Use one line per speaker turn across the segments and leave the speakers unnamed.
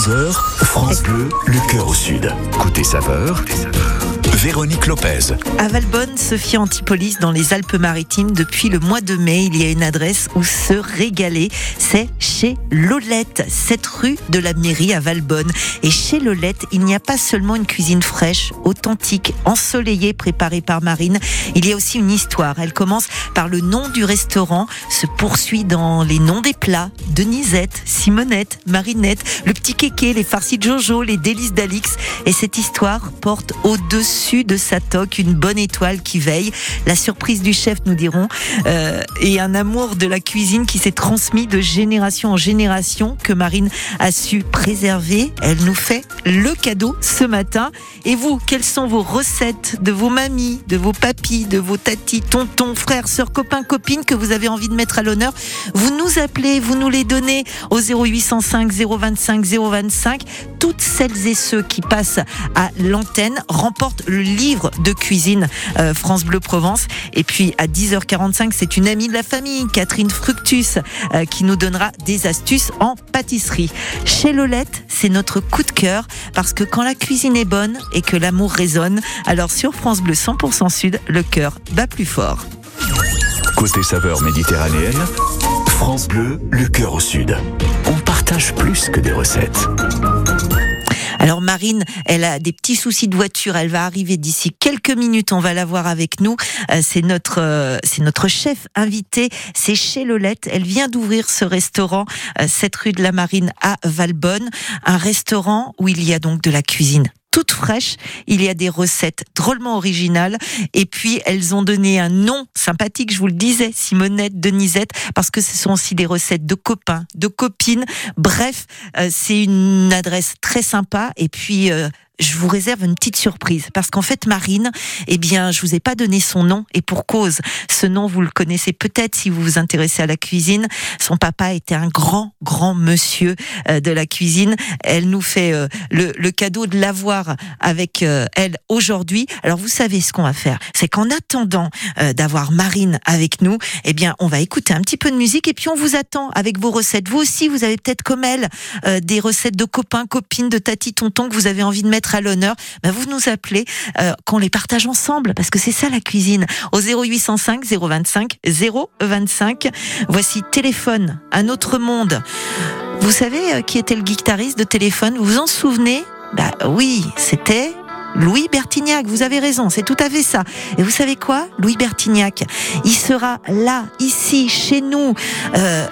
11h, France Bleu, le cœur au sud. Côté saveur, Véronique Lopez.
À Valbonne, Sophie Antipolis, dans les Alpes-Maritimes, depuis le mois de mai, il y a une adresse où se régaler. C'est chez Lolette, cette rue de la mairie à Valbonne. Et chez Lolette, il n'y a pas seulement une cuisine fraîche, authentique, ensoleillée, préparée par Marine. Il y a aussi une histoire. Elle commence par le nom du restaurant, se poursuit dans les noms des plats. Denisette, Simonette, Marinette, le petit kéké, les farcis de Jojo, les délices d'Alix. Et cette histoire porte au-dessus de sa toque une bonne étoile qui veille. La surprise du chef, nous dirons, euh, et un amour de la cuisine qui s'est transmis de génération en génération que Marine a su préserver. Elle nous fait le cadeau ce matin. Et vous, quelles sont vos recettes de vos mamies, de vos papis, de vos tatis, tontons, frères, sœurs, copains, copines que vous avez envie de mettre à l'honneur? Vous nous appelez, vous nous les donnez au 0805 025 025. Toutes celles et ceux qui passent à l'antenne remportent le livre de cuisine euh, France Bleu Provence. Et puis à 10h45, c'est une amie de la famille, Catherine Fructus, euh, qui nous donnera des astuces en pâtisserie. Chez Lolette, c'est notre coup de cœur parce que quand la cuisine est bonne et que l'amour résonne, alors sur France Bleu 100% Sud, le cœur bat plus fort.
Côté saveur méditerranéenne, France Bleu, le cœur au sud. On partage plus que des recettes.
Alors Marine, elle a des petits soucis de voiture, elle va arriver d'ici quelques minutes, on va la voir avec nous. Euh, c'est notre euh, c'est notre chef invité, c'est chez Lolette. Elle vient d'ouvrir ce restaurant, euh, cette rue de la Marine à Valbonne, un restaurant où il y a donc de la cuisine toute fraîche. Il y a des recettes drôlement originales. Et puis, elles ont donné un nom sympathique, je vous le disais, Simonette, Denisette, parce que ce sont aussi des recettes de copains, de copines. Bref, euh, c'est une adresse très sympa. Et puis, euh, je vous réserve une petite surprise parce qu'en fait Marine, eh bien, je vous ai pas donné son nom et pour cause. Ce nom, vous le connaissez peut-être si vous vous intéressez à la cuisine. Son papa était un grand, grand monsieur euh, de la cuisine. Elle nous fait euh, le, le, cadeau de l'avoir avec euh, elle aujourd'hui. Alors vous savez ce qu'on va faire, c'est qu'en attendant d'avoir Marine avec nous, eh bien, on va écouter un petit peu de musique et puis on vous attend avec vos recettes. Vous aussi, vous avez peut-être comme elle des recettes de copains, copines, de tati, tonton que vous avez envie de mettre à l'honneur, bah, vous nous appelez, euh, qu'on les partage ensemble, parce que c'est ça la cuisine. Au 0805 025 025. Voici Téléphone, un autre monde. Vous savez euh, qui était le guitariste de Téléphone? Vous vous en souvenez? Bah oui, c'était Louis Bertignac, vous avez raison, c'est tout à fait ça. Et vous savez quoi? Louis Bertignac, il sera là, ici, chez nous. Euh,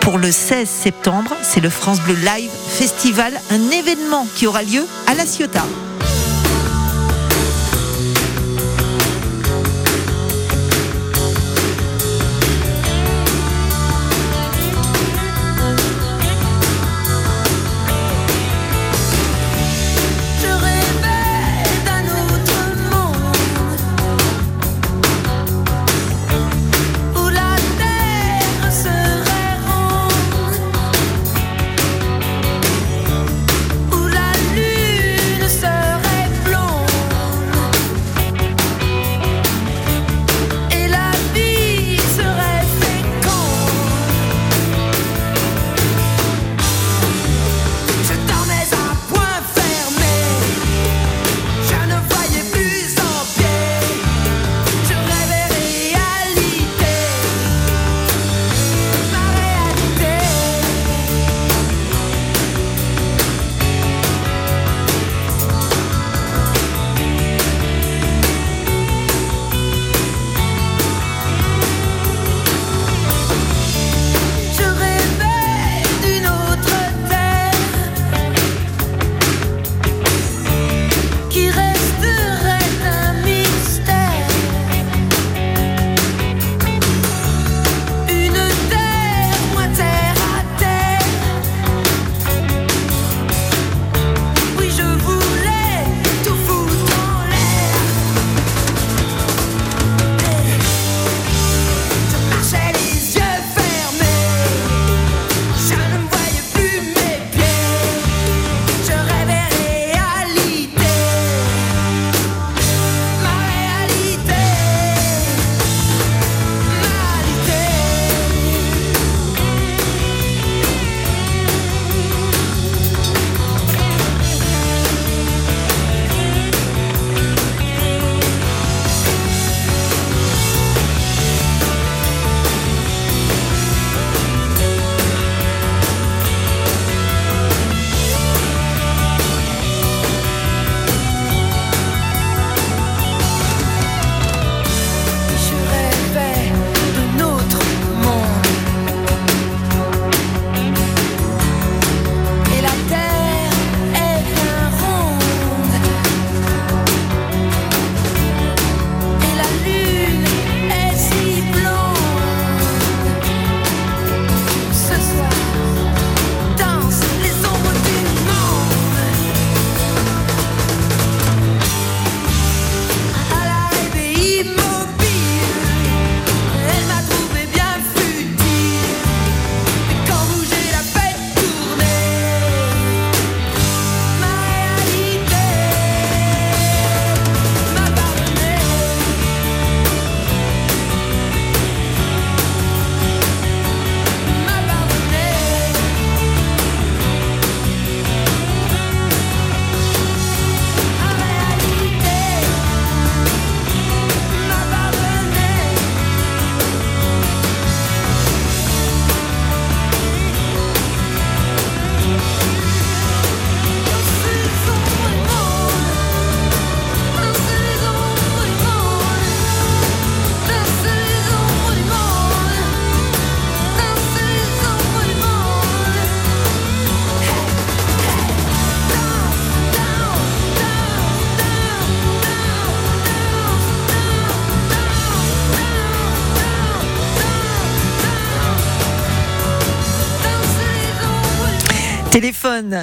pour le 16 septembre. C'est le France Bleu Live Festival, un événement qui aura lieu à La Ciotat.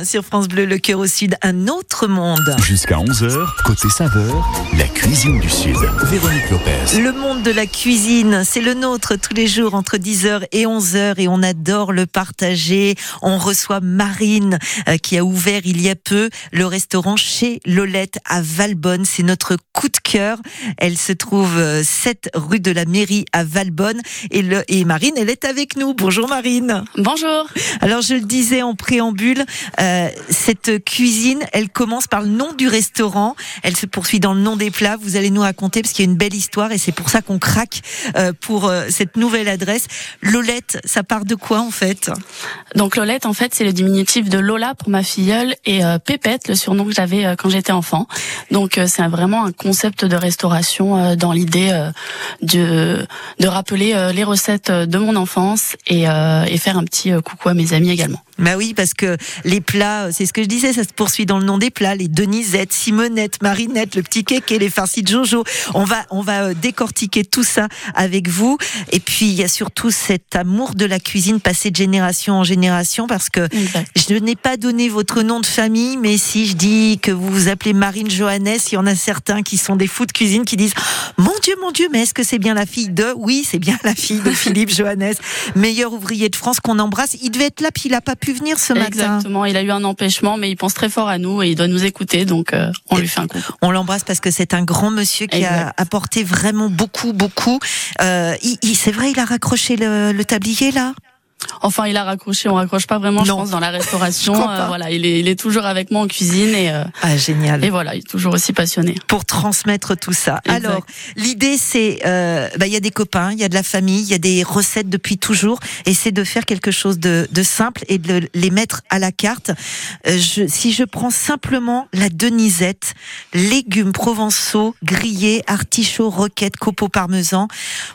Sur France Bleu, le cœur au sud, un autre monde.
Jusqu'à 11h, côté saveur, la cuisine du sud. Véronique Lopez.
Le monde de la cuisine, c'est le nôtre tous les jours entre 10h et 11h et on adore le partager. On reçoit Marine euh, qui a ouvert il y a peu le restaurant chez Lolette à Valbonne. C'est notre coup de cœur. Elle se trouve 7 euh, rue de la mairie à Valbonne et, le, et Marine, elle est avec nous. Bonjour Marine.
Bonjour.
Alors je le disais en préambule, euh, cette cuisine, elle commence par le nom du restaurant, elle se poursuit dans le nom des plats. Vous allez nous raconter parce qu'il y a une belle histoire et c'est pour ça qu'on craque euh, pour euh, cette nouvelle adresse. Lolette, ça part de quoi en fait?
Donc Lolette, en fait, c'est le diminutif de Lola pour ma filleule et euh, Pépette, le surnom que j'avais euh, quand j'étais enfant. Donc c'est vraiment un concept de restauration dans l'idée de de rappeler les recettes de mon enfance et, et faire un petit coucou à mes amis également.
Bah oui, parce que les plats, c'est ce que je disais, ça se poursuit dans le nom des plats. Les Denisette, Simonette, Marinette, le petit kéké, les farcis de Jojo. On va, on va euh, décortiquer tout ça avec vous. Et puis, il y a surtout cet amour de la cuisine passé de génération en génération parce que
Exact.
je n'ai pas donné votre nom de famille, mais si je dis que vous vous appelez Marine Johannes, il y en a certains qui sont des fous de cuisine qui disent Mon Dieu, mon Dieu, mais est-ce que c'est bien la fille de Oui, c'est bien la fille de Philippe Johannes, meilleur ouvrier de France qu'on embrasse. Il devait être là, puis il n'a pas pu venir ce matin.
Exactement. Il a eu un empêchement, mais il pense très fort à nous et il doit nous écouter, donc euh, on
Et-
lui fait un coucou.
On l'embrasse parce que c'est un grand monsieur qui a apporté vraiment beaucoup, beaucoup. Euh, il, il- c'est vrai, il a raccroché le, le tablier là?
Enfin, il a raccroché, on raccroche pas vraiment, je
Non.
pense, dans la restauration. Euh, voilà, il est, il est toujours avec moi en cuisine et, euh,
Ah génial.
et voilà, il est toujours aussi passionné.
pour transmettre tout ça.
Exact.
Alors, l'idée, c'est, euh, bah, il y a des copains, il y a de la famille, il y a des recettes depuis toujours, et c'est de faire quelque chose de, de simple et de le- les mettre à la carte. Euh, je, si je prends simplement la denisette, légumes provençaux, grillés, artichauts, roquettes, copeaux parmesan,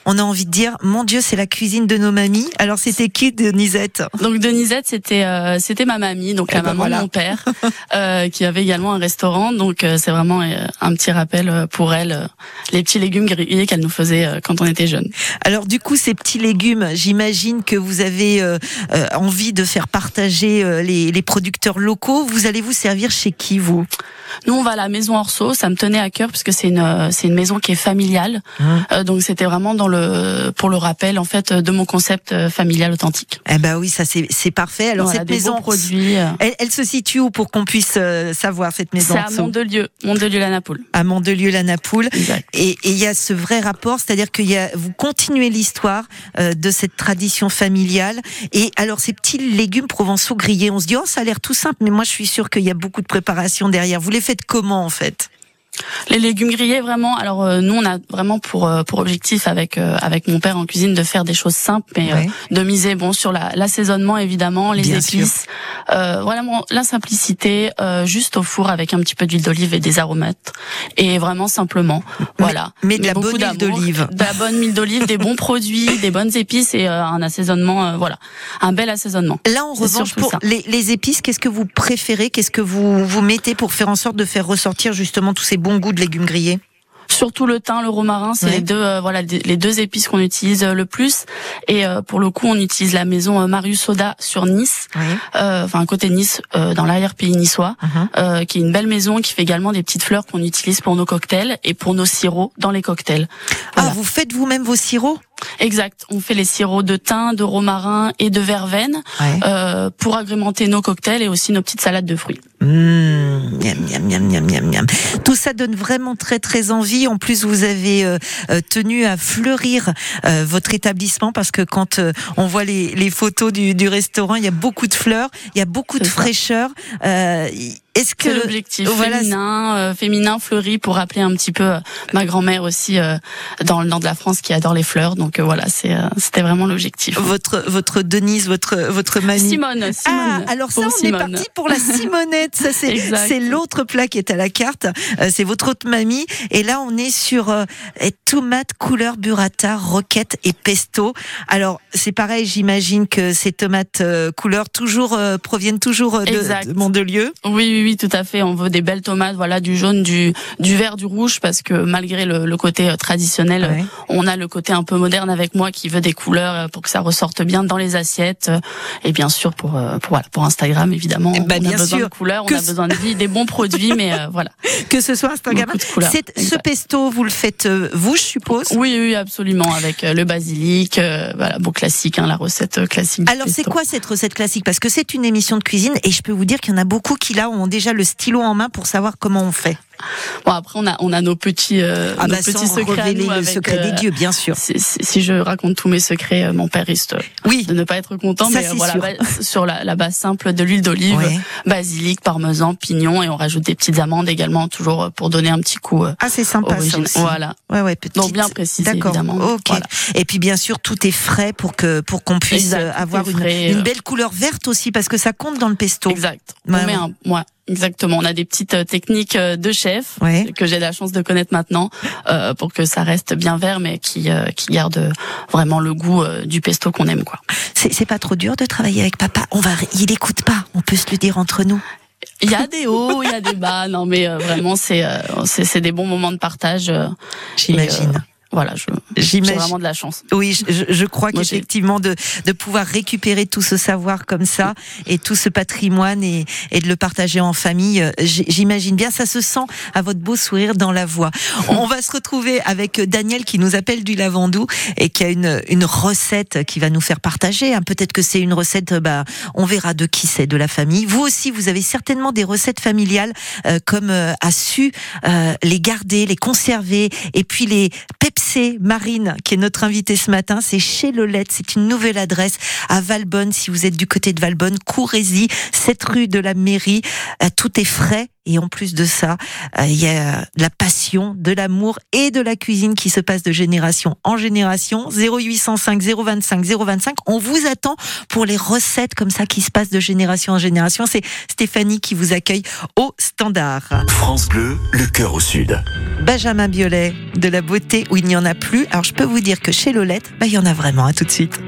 on a envie de dire, mon Dieu, c'est la cuisine de nos mamies. Alors, c'était qui Denisette
Donc Denisette, c'était euh, c'était ma mamie, donc
Eh
la
ben
maman
voilà.
de mon père, euh, qui avait également un restaurant. Donc euh, c'est vraiment euh, un petit rappel euh, pour elle, euh, les petits légumes grillés qu'elle nous faisait quand on était jeunes.
Alors du coup, ces petits légumes, j'imagine que vous avez euh, euh, envie de faire partager euh, les, les producteurs locaux. Vous allez vous servir chez qui, vous?
Nous, on va à la maison Orso. Ça me tenait à cœur puisque c'est une c'est une maison qui est familiale.
Hum.
Euh, donc c'était vraiment dans le pour le rappel en fait de mon concept familial authentique.
Eh ben oui, ça c'est c'est parfait. Alors
Voilà,
cette maison,
produits. euh,
elle, elle se situe où pour qu'on puisse euh, savoir cette maison
C'est à
Orso
Mondelieu, Mondelieu la Napoule.
à Mandelieu-la-Napoule.
Exact.
Et et il y a ce vrai rapport, c'est-à-dire qu'il y a, vous continuez l'histoire euh, de cette tradition familiale. Et alors ces petits légumes provençaux grillés, on se dit oh ça a l'air tout simple, mais moi je suis sûre qu'il y a beaucoup de préparation derrière. Vous les faites comment en fait?
Les légumes grillés, vraiment. Alors euh, nous, on a vraiment pour euh, pour objectif avec euh, avec mon père en cuisine de faire des choses simples, mais euh,
Ouais.
de miser bon sur la l'assaisonnement évidemment, les
Bien
épices, euh, voilà bon, la simplicité, euh, juste au four avec un petit peu d'huile d'olive et des aromates, et vraiment simplement, voilà.
mais de la bonne huile d'olive.
de la bonne huile d'olive, des bons produits, des bonnes épices et euh, un assaisonnement, euh, voilà, un bel assaisonnement.
Là, en revanche, pour les, les épices, qu'est-ce que vous préférez Qu'est-ce que vous vous mettez pour faire en sorte de faire ressortir justement tous ces bons goûts de légumes grillés
Surtout le thym, le romarin, c'est les deux euh, voilà les deux épices qu'on utilise euh, le plus. Et euh, pour le coup, on utilise la maison euh, Marius Soda sur Nice,
Oui.
euh, enfin côté Nice, euh, dans l'arrière-pays niçois, euh, qui est une belle maison qui fait également des petites fleurs qu'on utilise pour nos cocktails et pour nos sirops dans les cocktails. Voilà.
Ah, vous faites vous-même vos sirops?
Exact. On fait les sirops de thym, de romarin et de verveine euh, pour agrémenter nos cocktails et aussi nos petites salades de fruits.
Mmh, miam, miam, miam, miam, miam, miam. Tout ça donne vraiment très très envie. En plus, vous avez euh, euh, tenu à fleurir euh, votre établissement parce que quand euh, on voit les, les photos du, du restaurant, il y a beaucoup de fleurs, il y a beaucoup de
ça.
fraîcheur. Euh, Est-ce que
l'objectif
voilà,
féminin, euh, féminin fleuri pour rappeler un petit peu euh, ma grand-mère aussi euh, dans le nord de la France qui adore les fleurs. Donc euh, voilà, c'est euh, c'était vraiment l'objectif.
votre votre Denise, votre votre mamie
Simone, Simone.
Ah, alors ça, on
Simone.
est parti pour la Simonette. Ça, c'est, c'est l'autre plat qui est à la carte. Euh, c'est votre autre mamie. Et là, on est sur euh, tomates couleur burrata, roquette et pesto. Alors, c'est pareil, j'imagine que ces tomates euh, couleur toujours euh, proviennent toujours de, de Mondelieu.
Oui, oui, oui, oui, tout à fait. On veut des belles tomates, voilà, du jaune, du, du vert, du rouge, parce que malgré le, le côté euh, traditionnel,
Ouais.
on a le côté un peu moderne avec moi qui veut des couleurs euh, pour que ça ressorte bien dans les assiettes. euh, Et bien sûr, pour, euh, pour, voilà, pour Instagram, évidemment,
Eh ben,
on
bien
a besoin
sûr.
de couleurs,
Que
on a besoin de vie, des bons produits, mais euh, voilà.
Que ce soit Instagram. Ce pesto, vous le faites euh, vous, je suppose?
Oui, oui, absolument, avec euh, le basilic, euh, voilà, bon classique, hein, la recette euh, classique.
Alors c'est quoi cette recette classique? Parce que c'est une émission de cuisine et je peux vous dire qu'il y en a beaucoup qui là ont déjà le stylo en main pour savoir comment on fait.
Bon, après, on a, on a nos petits, euh,
Ah
nos
bah,
petits secrets. nous
le
avec,
secret
euh,
des dieux, bien sûr.
Si, si- si je raconte tous mes secrets, euh, mon père risque
Oui.
de ne pas être content.
Ça,
mais euh, voilà, bah, sur la, la base simple de l'huile d'olive,
Ouais.
basilic, parmesan, pignon, et on rajoute des petites amandes également, toujours euh, pour donner un petit coup
Ah c'est sympa ça aussi.
Voilà.
Ouais ouais petite.
Donc bien précisé,
D'accord.
évidemment.
Ok.
Voilà.
Et puis bien sûr tout est frais pour que pour qu'on puisse
Exact,
avoir une, belle couleur verte aussi parce que ça compte dans le pesto.
Exact.
Ouais,
on met un, exactement. On a des petites euh, techniques euh, de chef
Ouais.
que j'ai la chance de connaître maintenant euh, pour que ça reste bien vert, mais qui euh, qui garde vraiment le goût euh, du pesto qu'on aime, quoi.
C'est pas trop dur de travailler avec papa? On va il écoute pas. On peut se le dire entre nous.
Il y a des hauts, il y a des bas. Non, mais euh, vraiment, c'est euh, c'est c'est des bons moments de partage. euh,
J'imagine.
Euh, voilà, j'ai vraiment de la chance.
Oui, je, je- crois qu'effectivement de, de pouvoir récupérer tout ce savoir comme ça et tout ce patrimoine et, et de le partager en famille, euh, j'imagine bien, ça se sent à votre beau sourire dans la voix. On va se retrouver avec Daniel qui nous appelle du Lavandou et qui a une, une recette qui va nous faire partager. hein. Peut-être que c'est une recette, bah, on verra de qui c'est, de la famille. Vous aussi, vous avez certainement des recettes familiales euh, comme euh, a su euh, les garder, les conserver et puis les pepser. Marine, qui est notre invitée ce matin, c'est chez Lolette. C'est une nouvelle adresse à Valbonne. Si vous êtes du côté de Valbonne, courez-y. Cette rue de la mairie, euh, tout est frais. Et en plus de ça, euh, il y a de la passion, de l'amour et de la cuisine qui se passe de génération en génération. 0805 025 025. On vous attend pour les recettes comme ça qui se passent de génération en génération. C'est Stéphanie qui vous accueille au standard.
France Bleu, le cœur au sud.
Benjamin Biolay, de la beauté où il n'y en a plus. Alors je peux vous dire que chez Lolette, bah, il y en a vraiment. À tout de suite.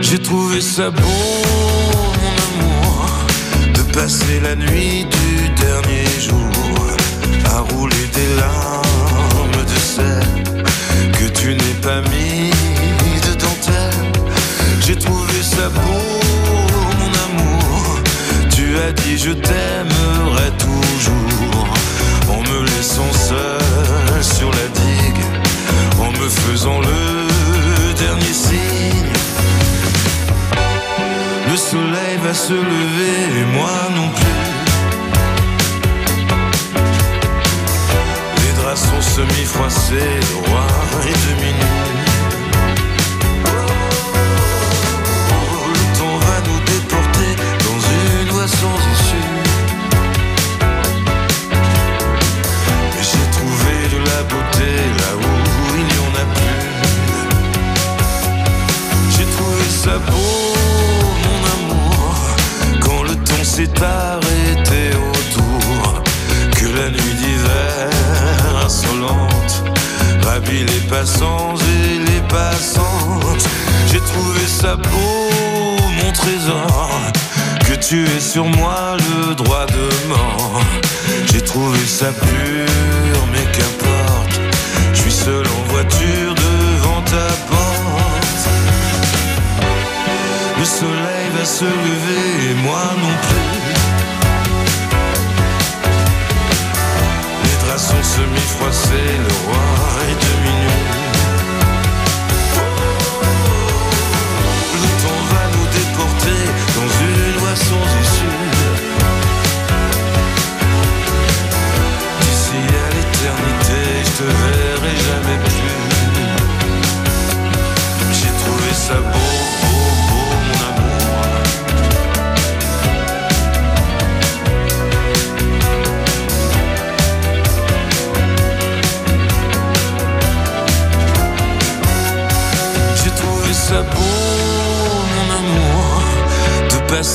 J'ai trouvé ça beau, mon amour, de passer la nuit du dernier jour à rouler des larmes de sel que tu n'es pas mis de dentelle. J'ai trouvé ça beau, mon amour. Tu as dit je t'aimerai toujours en me laissant seul sur la digue, en me faisant le dernier signe. Le soleil va se lever et moi non plus. Les draps sont semi-froissés, le roi est demi Le temps va nous déporter dans une voie sans issue. Mais j'ai trouvé de la beauté là où il n'y en a plus. J'ai trouvé ça beau, mon amour, quand le temps s'est arrêté autour, que la nuit les passants et les passantes. J'ai trouvé ça beau, mon trésor, que tu aies sur moi le droit de mort. J'ai trouvé ça pur, mais qu'importe, je suis seul en voiture devant ta porte. Le soleil va se lever et moi non plus. Les draps sont semi-froissés, le roi est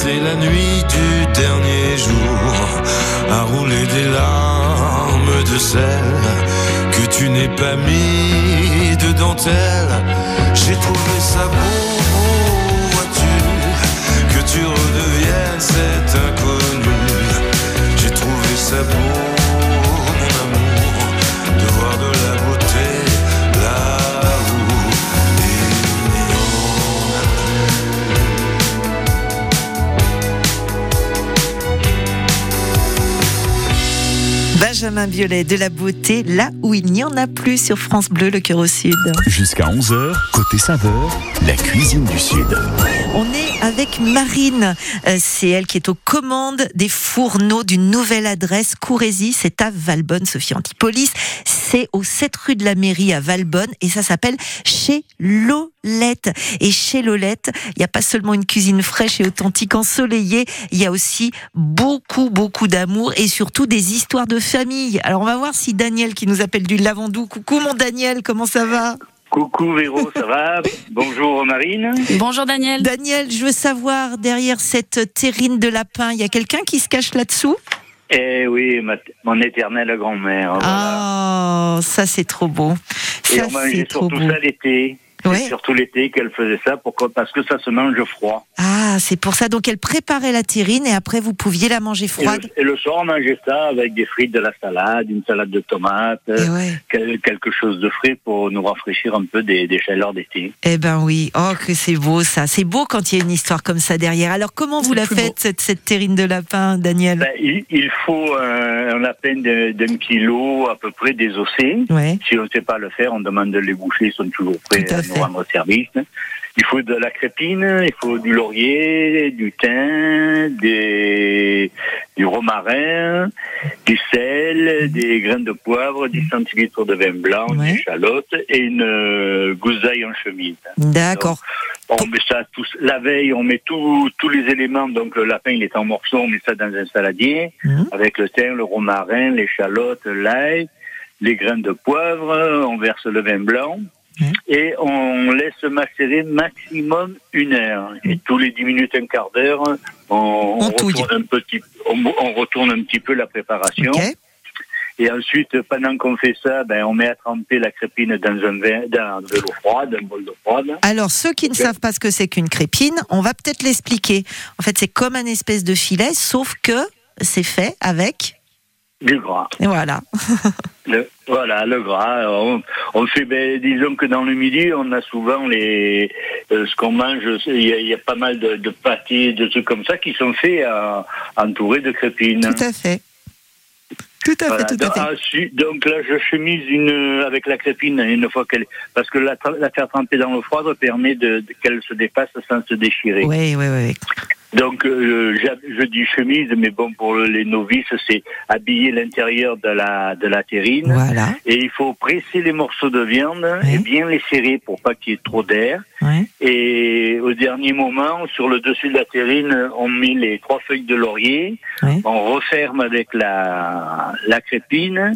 de passer la nuit du dernier jour à rouler des larmes de sel que tu n'es pas mis de dentelle. J'ai trouvé ça beau, vois-tu, que tu redeviennes cet inconnu. J'ai trouvé
Benjamin Biolay de la beauté, là où il n'y en a plus sur France Bleu, le cœur au sud.
Jusqu'à 11h, côté saveur, la cuisine du Sud.
On est avec Marine. Euh, c'est elle qui est aux commandes des fourneaux d'une nouvelle adresse. Courésy, c'est à Valbonne, Sophie Antipolis. C'est au 7 rue de la mairie à Valbonne et ça s'appelle chez Lolette. Et chez Lolette, il n'y a pas seulement une cuisine fraîche et authentique ensoleillée, il y a aussi beaucoup, beaucoup d'amour et surtout des histoires de famille. Alors on va voir si Daniel qui nous appelle du Lavandou. Coucou mon Daniel, comment ça va?
Coucou Véro, ça va Bonjour Marine.
Bonjour Daniel.
Daniel, je veux savoir, derrière cette terrine de lapin, il y a quelqu'un qui se cache là-dessous?
Eh oui, ma- mon éternelle grand-mère. voilà.
Ah, ça c'est trop beau.
Et
Ça
on mangeait
c'est trop
surtout
beau.
ça l'été. C'est surtout l'été qu'elle faisait ça pourquoi Parce que ça se mange froid.
Ah, c'est pour ça. Donc elle préparait la terrine et après vous pouviez la manger
Et
froide.
le, et le soir, on mangeait ça avec des frites, de la salade, une salade de tomates,
Eh ouais.
quel- quelque chose de frais pour nous rafraîchir un peu des, des chaleurs d'été.
Eh ben oui. Oh que c'est beau ça. C'est beau quand il y a une histoire comme ça derrière. Alors comment vous la faites cette, cette terrine de lapin, Daniel?
Ben, il, il faut euh, un lapin de- d'un kilo à peu près désossé.
Ouais.
Si on ne sait pas le faire, on demande les bouchers, ils sont toujours prêts
Tout à
à,
fait.
Nous rendre service. Il faut de la crépine, il faut du laurier, du thym, des, du romarin, du sel, des graines de poivre, 10 centilitres de vin blanc,
Ouais.
des échalotes et une euh, gousaille en chemise.
D'accord.
On met ça tous, la veille, on met tout- tous les éléments. Donc le lapin, il est en morceaux, on met ça dans un saladier
Mhm.
avec le thym, le romarin, l'échalote, l'ail, les graines de poivre. On verse le vin blanc Et on laisse macérer maximum une heure. Et tous les 10 minutes, un quart d'heure, on,
On
on
touille.
retourne un petit, on, on retourne un petit peu la préparation. Et ensuite, pendant qu'on fait ça, ben, on met à tremper la crépine dans un verre, dans de l'eau froide, un bol d'eau froide.
Alors ceux qui ne savent pas ce que c'est qu'une crépine, on va peut-être l'expliquer. En fait, c'est comme un espèce de filet, sauf que c'est fait avec.
Du gras.
Et voilà.
Le- voilà, le gras. On, on fait, ben, disons que dans le midi, on a souvent les, euh, ce qu'on mange. Il y, a, il y a pas mal de, de pâtés, de trucs comme ça qui sont faits euh, entourés de crépines.
Tout à fait. Tout à
Voilà.
fait, tout à
donc,
fait.
ensuite- donc là, je chemise une avec la crépine une fois qu'elle, parce que la, la faire tremper dans l'eau froide permet de, de- qu'elle se dépasse sans se déchirer.
Oui, oui, oui.
Donc euh, je dis chemise, mais bon pour les novices, c'est habiller l'intérieur de la de la terrine.
Voilà.
Et il faut presser les morceaux de viande et bien les serrer pour pas qu'il y ait trop d'air.
Ouais.
Et au dernier moment, sur le dessus de la terrine, on met les trois feuilles de laurier.
Ouais.
On referme avec la, la crépine.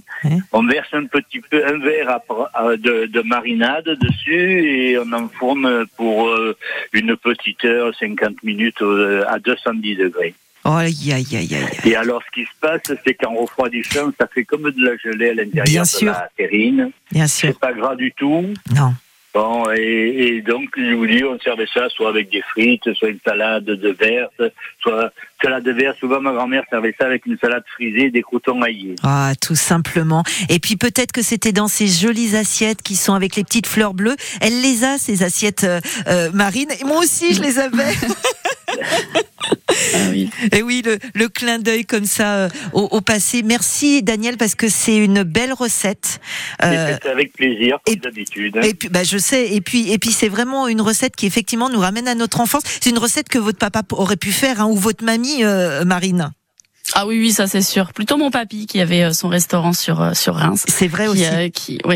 On verse un petit peu, un verre à- à- de, de marinade dessus et on enfourne pour euh, une petite heure, 50 minutes euh, à 210 degrés.
Oh, aïe, aïe, aïe, aïe.
Et alors, ce qui se passe, c'est qu'en refroidissant, ça fait comme de la gelée à l'intérieur
Bien
de
sûr.
la terrine.
Bien sûr.
C'est pas gras du tout.
Non.
Bon, et, et donc, je vous dis, on servait ça soit avec des frites, soit une salade de verte, soit salade de verte. Souvent, ma grand-mère servait ça avec une salade frisée, des croutons aillés.
Ah, tout simplement. Et puis peut-être que c'était dans ces jolies assiettes qui sont avec les petites fleurs bleues. Elle les a, ces assiettes euh, euh, marines. Et moi aussi, je les avais.
Ah oui.
Et oui, le, le clin d'œil comme ça euh, au, au passé. Merci Daniel parce que c'est une belle recette. Euh,
avec plaisir,
et-
comme d'habitude.
et puis, bah, je sais. Et puis, et puis, c'est vraiment une recette qui effectivement nous ramène à notre enfance. C'est une recette que votre papa aurait pu faire, hein, ou votre mamie, euh, Marine.
Ah oui, oui, ça c'est sûr. Plutôt mon papy qui avait euh, son restaurant sur euh, sur Reims.
C'est vrai
qui,
aussi.
euh, qui, euh,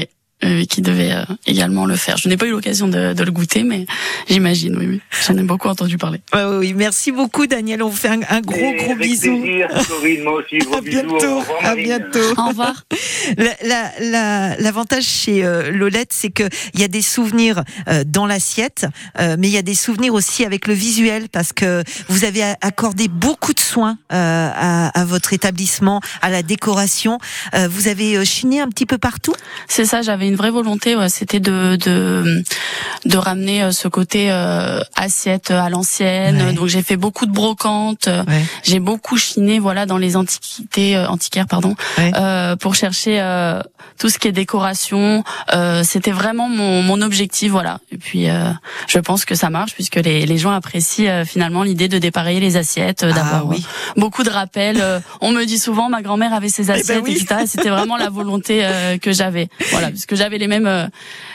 qui devait euh, également le faire. Je n'ai pas eu l'occasion de, de le goûter, mais j'imagine, oui, oui. J'en ai beaucoup entendu parler.
Ouais, ouais, oui, merci beaucoup Daniel. On vous fait un, un gros
Et
gros bisou.
plaisir, Corinne, moi aussi, gros
À
bisous.
Bientôt.
revoir,
À bientôt.
Au revoir.
La- la- la- L'avantage chez euh, Lolette, c'est que il y a des souvenirs euh, dans l'assiette, euh, mais il y a des souvenirs aussi avec le visuel, parce que vous avez a- accordé beaucoup de soins euh, à, à votre établissement, à la décoration. Euh, vous avez euh, chiné un petit peu partout?
C'est ça, j'avais une vraie volonté, ouais, c'était de, de de ramener euh, ce côté euh, assiette à l'ancienne.
Ouais.
Donc j'ai fait beaucoup de brocantes, euh,
Ouais.
j'ai beaucoup chiné, voilà, dans les antiquités euh, antiquaires, pardon, euh, pour chercher euh, tout ce qui est décoration. Euh, c'était vraiment mon, mon objectif, voilà. Et puis euh, je pense que ça marche puisque les, les gens apprécient euh, finalement l'idée de dépareiller les assiettes, euh,
Ah
d'avoir
oui.
euh, beaucoup de rappels. Euh, on me dit souvent ma grand-mère avait ses assiettes,
ben oui.
etc. Et c'était vraiment la volonté euh, que j'avais, voilà, j'avais les mêmes euh,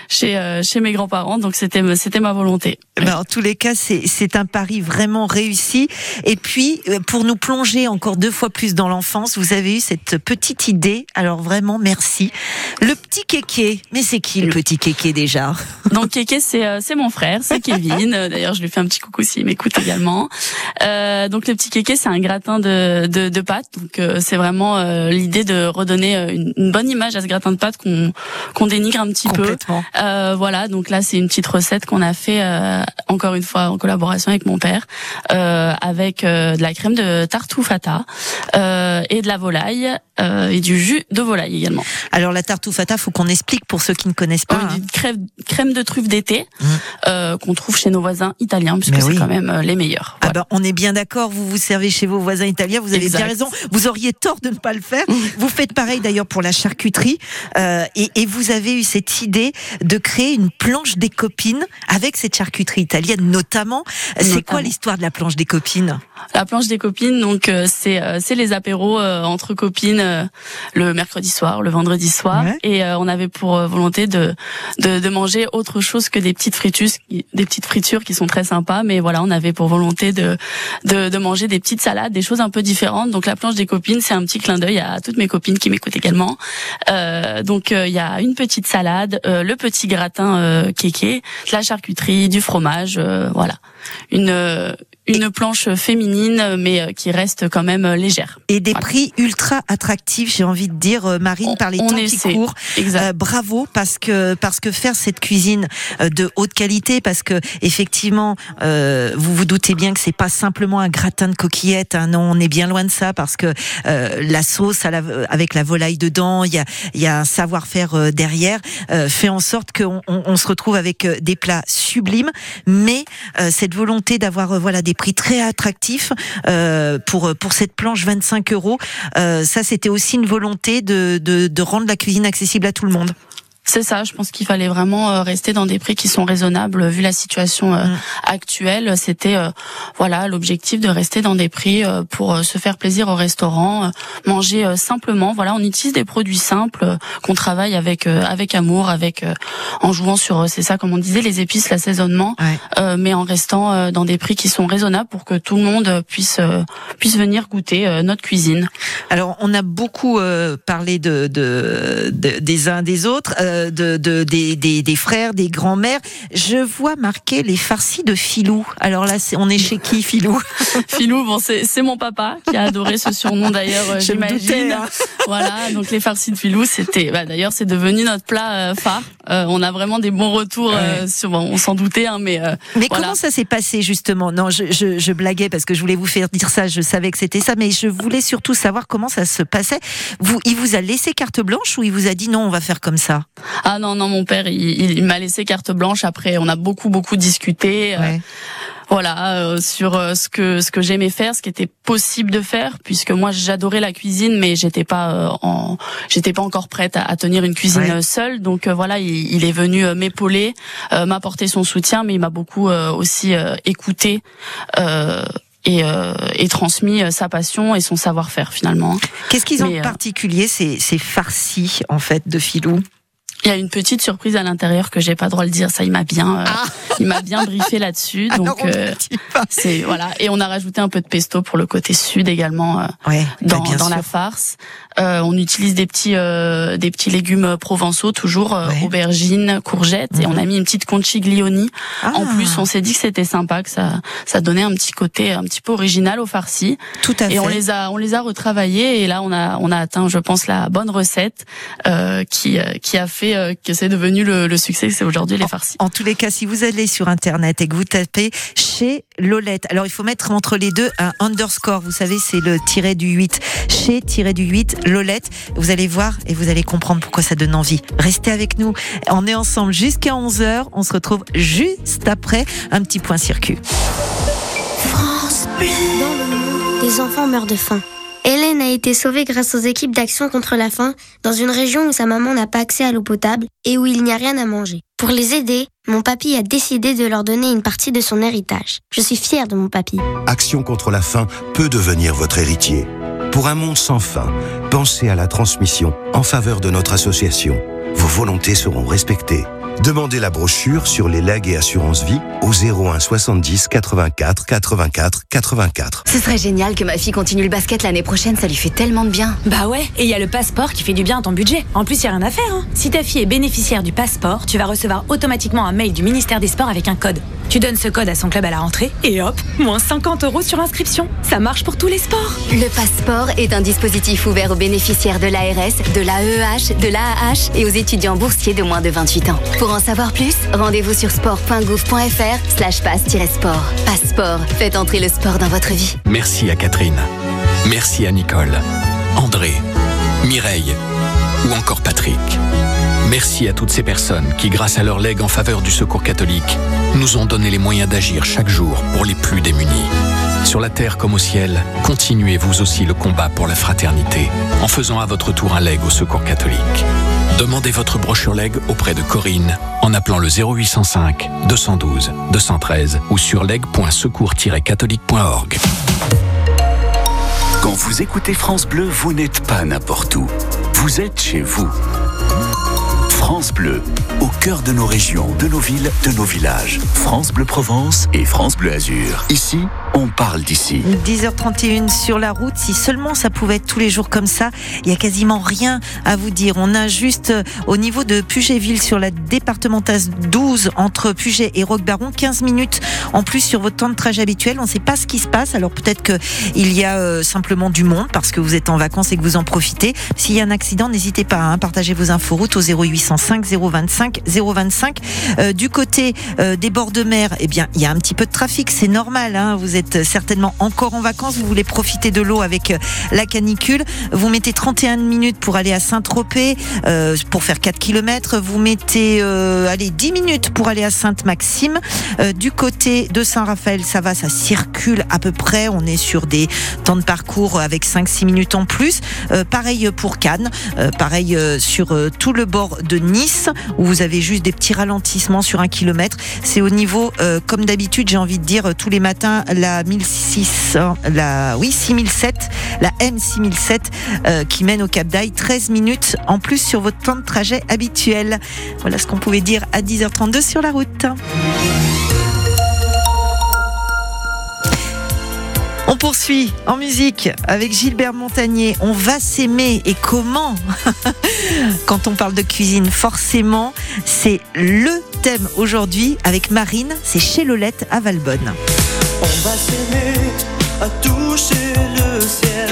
chez euh, chez mes grands-parents, donc c'était c'était ma volonté.
Ben, en tous les cas, c'est c'est un pari vraiment réussi. Et puis, euh, pour nous plonger encore deux fois plus dans l'enfance, vous avez eu cette petite idée. Alors vraiment, merci. Le petit kéké. Mais c'est qui le petit kéké déjà?
Donc Kéké, c'est c'est mon frère, c'est Kevin. D'ailleurs, je lui fais un petit coucou s'il m'écoute également. Euh, donc le petit Kéké, c'est un gratin de, de, de pâtes. Donc euh, c'est vraiment euh, l'idée de redonner une, une bonne image à ce gratin de pâtes qu'on qu'on dénigre un petit peu. Euh, voilà, donc là c'est une petite recette qu'on a fait euh, encore une fois en collaboration avec mon père, euh, avec euh, de la crème de tartoufata euh, et de la volaille euh, et du jus de volaille également.
Alors la tartoufata, faut qu'on explique pour ceux qui ne connaissent pas.
Euh,
hein.
crème, crème de truffe d'été
Mmh.
euh, qu'on trouve chez nos voisins italiens puisque c'est
oui.
quand même les meilleurs.
Ah ben, on est bien d'accord, vous vous servez chez vos voisins italiens, vous avez
Exact.
bien raison, vous auriez tort de ne pas le faire. vous faites pareil d'ailleurs pour la charcuterie euh, et, et vous avez eu cette idée de créer une planche des copines avec cette charcuterie italienne notamment. C'est quoi l'histoire de la planche des copines?
La planche des copines, donc euh, c'est euh, c'est les apéros euh, entre copines le mercredi soir, le vendredi soir,
Ouais.
et on avait pour volonté de, de de manger autre chose que des petites fritures, des petites fritures qui sont très sympas, mais voilà, on avait pour volonté de de, de manger des petites salades, des choses un peu différentes. Donc la planche des copines, c'est un petit clin d'œil à toutes mes copines qui m'écoutent également. Donc il y a une petite salade, euh, le petit gratin euh, kéké, de la charcuterie, du fromage, euh, voilà, une euh, une planche féminine, mais euh, qui reste quand même euh, légère.
et des
Voilà.
prix ultra attractifs, j'ai envie de dire euh, Marine
On-
par les temps qui
essaie.
courent.
Exact.
Euh, bravo parce que parce que faire cette cuisine de haute qualité parce que effectivement euh, vous vous doutez bien que c'est pas simplement un gratin de coquillettes hein, non on est bien loin de ça parce que euh, la sauce à la, avec la volaille dedans il y a il y a un savoir-faire derrière euh, fait en sorte qu'on on, on se retrouve avec des plats sublimes mais euh, cette volonté d'avoir voilà des prix très attractifs euh, pour pour cette planche 25 euros. Euh, ça c'était aussi une volonté de, de de rendre la cuisine accessible à tout le monde
C'est ça, je pense qu'il fallait vraiment euh, rester dans des prix qui sont raisonnables euh, vu la situation euh,
Mm.
actuelle. C'était voilà l'objectif de rester dans des prix pour se faire plaisir au restaurant, manger simplement. Voilà, on utilise des produits simples qu'on travaille avec avec amour, avec en jouant sur c'est ça comme on disait les épices, l'assaisonnement,
Ouais.
mais en restant dans des prix qui sont raisonnables pour que tout le monde puisse puisse venir goûter notre cuisine.
Alors, on a beaucoup parlé de, de, de- des uns des autres, euh, de, de des, des, des frères, des grands-mères. Je vois marquer les farcis de Filou. Alors là, c'est, on est chez qui, Filou?
Filou, bon, c'est c'est mon papa qui a adoré ce surnom d'ailleurs, euh, j'imagine.
hein.
Voilà, donc les farcis de Filou, c'était, bah, d'ailleurs, c'est devenu notre plat euh, phare. Euh, on a vraiment des bons retours euh, sur, bon, on s'en doutait, hein, mais euh,
Mais
Voilà.
comment ça s'est passé justement? Non, je, je, je blaguais parce que je voulais vous faire dire ça. Je savais que c'était ça, mais je voulais surtout savoir comment ça se passait. Vous, il vous a laissé carte blanche ou il vous a dit non, on va faire comme ça?
Ah non non, mon père, il, il- il m'a laissé carte blanche. Après, on a beaucoup beaucoup discuté. euh,
Ouais.
voilà euh, sur euh, ce que ce que j'aimais faire, ce qui était possible de faire, puisque moi j'adorais la cuisine, mais j'étais pas euh, en j'étais pas encore prête à, à tenir une cuisine
Ouais.
euh, seule. Donc voilà, il, il est venu m'épauler, euh, m'apporter son soutien, mais il m'a beaucoup euh, aussi euh, écouté. euh, et, euh, et transmis sa passion et son savoir-faire finalement.
Qu'est-ce qu'ils ont
Mais,
de particulier ces, ces farcis en fait de Filou?
Il y a une petite surprise à l'intérieur que j'ai pas le droit de dire. Ça, il m'a bien, euh, il m'a bien briefé là-dessus. Donc euh, c'est voilà. Et on a rajouté un peu de pesto pour le côté sud également. euh,
Ouais,
dans,
bah, bien
dans
sûr.
la farce. Euh, on utilise des petits euh, des petits légumes provençaux toujours euh,
Ouais.
aubergines, courgettes et
Mhm.
on a mis une petite conchiglioni. En
Ah,
plus, on s'est dit que c'était sympa que ça ça donnait un petit côté un petit peu original au farci
tout à
et
fait.
on les a on les a retravaillés et là on a on a atteint je pense la bonne recette euh, qui euh, qui a fait euh, que c'est devenu le, le succès, c'est aujourd'hui les farcis.
En tous les cas, si vous allez sur Internet et que vous tapez chez Lolette, alors il faut mettre entre les deux un underscore, vous savez, c'est le tiré du 8. Chez tiré du 8, Lolette, vous allez voir et vous allez comprendre pourquoi ça donne envie. Restez avec nous, on est ensemble jusqu'à 11h, on se retrouve juste après un petit point circuit.
France Bleu. Dans le monde, des enfants meurent de faim. Hélène a été sauvée grâce aux équipes d'action contre la faim dans une région où sa maman n'a pas accès à l'eau potable et où il n'y a rien à manger. Pour les aider, mon papy a décidé de leur donner une partie de son héritage. Je suis fière de mon papy.
Action contre la faim peut devenir votre héritier. Pour un monde sans faim, pensez à la transmission en faveur de notre association. Vos volontés seront respectées. Demandez la brochure sur les legs et assurances vie au 01 70 84 84 84.
Ce serait génial que ma fille continue le basket l'année prochaine, ça lui fait tellement de bien.
Bah ouais, et il y a le passeport qui fait du bien à ton budget. En plus, il y a rien à faire. Hein. Si ta fille est bénéficiaire du passeport, tu vas recevoir automatiquement un mail du ministère des Sports avec un code. Tu donnes ce code à son club à la rentrée et hop, moins 50 euros sur inscription. Ça marche pour tous les sports.
Le passeport est un dispositif ouvert aux bénéficiaires de l'ARS, de l'AEH, de l'AAH et aux étudiants boursiers de moins de 28 ans. Pour en savoir plus, rendez-vous sur sport.gouv.fr slash passe-sport. Passeport, faites entrer le sport dans votre vie.
Merci à Catherine. Merci à Nicole, André, Mireille ou encore Patrick. Merci à toutes ces personnes qui, grâce à leur legs en faveur du secours catholique, nous ont donné les moyens d'agir chaque jour pour les plus démunis. Sur la terre comme au ciel, continuez vous aussi le combat pour la fraternité en faisant à votre tour un leg au secours catholique. Demandez votre brochure leg auprès de Corinne en appelant le 0805 212 213 ou sur leg.secours-catholique.org.
Quand vous écoutez France Bleu, vous n'êtes pas n'importe où. Vous êtes chez vous. France Bleu, au cœur de nos régions, de nos villes, de nos villages. France Bleu Provence et France Bleu Azur. Ici, on parle d'ici.
10h31 sur la route. Si seulement ça pouvait être tous les jours comme ça, il y a quasiment rien à vous dire. On a juste euh, au niveau de Pugetville sur la départementale 12 entre Puget et Roquebaron 15 minutes en plus sur votre temps de trajet habituel. On ne sait pas ce qui se passe. Alors peut-être que il y a euh, simplement du monde parce que vous êtes en vacances et que vous en profitez. S'il y a un accident, n'hésitez pas à hein, partager vos infos routes au 0805 025 025. Euh, du côté euh, des bords de mer, eh bien, il y a un petit peu de trafic. C'est normal. Hein, vous êtes certainement encore en vacances, vous voulez profiter de l'eau avec euh, la canicule. Vous mettez 31 minutes pour aller à Saint-Tropez pour faire 4 km. Vous mettez allez 10 minutes pour aller à Sainte-Maxime. Du côté de Saint-Raphaël, ça va, ça circule à peu près. On est sur des temps de parcours avec 5-6 minutes en plus. Pareil pour Cannes, pareil sur tout le bord de Nice où vous avez juste des petits ralentissements sur un kilomètre. C'est au niveau, euh, comme d'habitude, j'ai envie de dire euh, tous les matins la 1600, la oui 6007, la M6007 euh, qui mène au Cap d'Aille. 13 minutes en plus sur votre temps de trajet habituel. Voilà ce qu'on pouvait dire à 10h32 sur la route. Poursuit en musique avec Gilbert Montagnier. On va s'aimer et comment Quand on parle de cuisine, forcément, c'est le thème aujourd'hui avec Marine. C'est chez Lolette à Valbonne.
On va s'aimer, à toucher le ciel,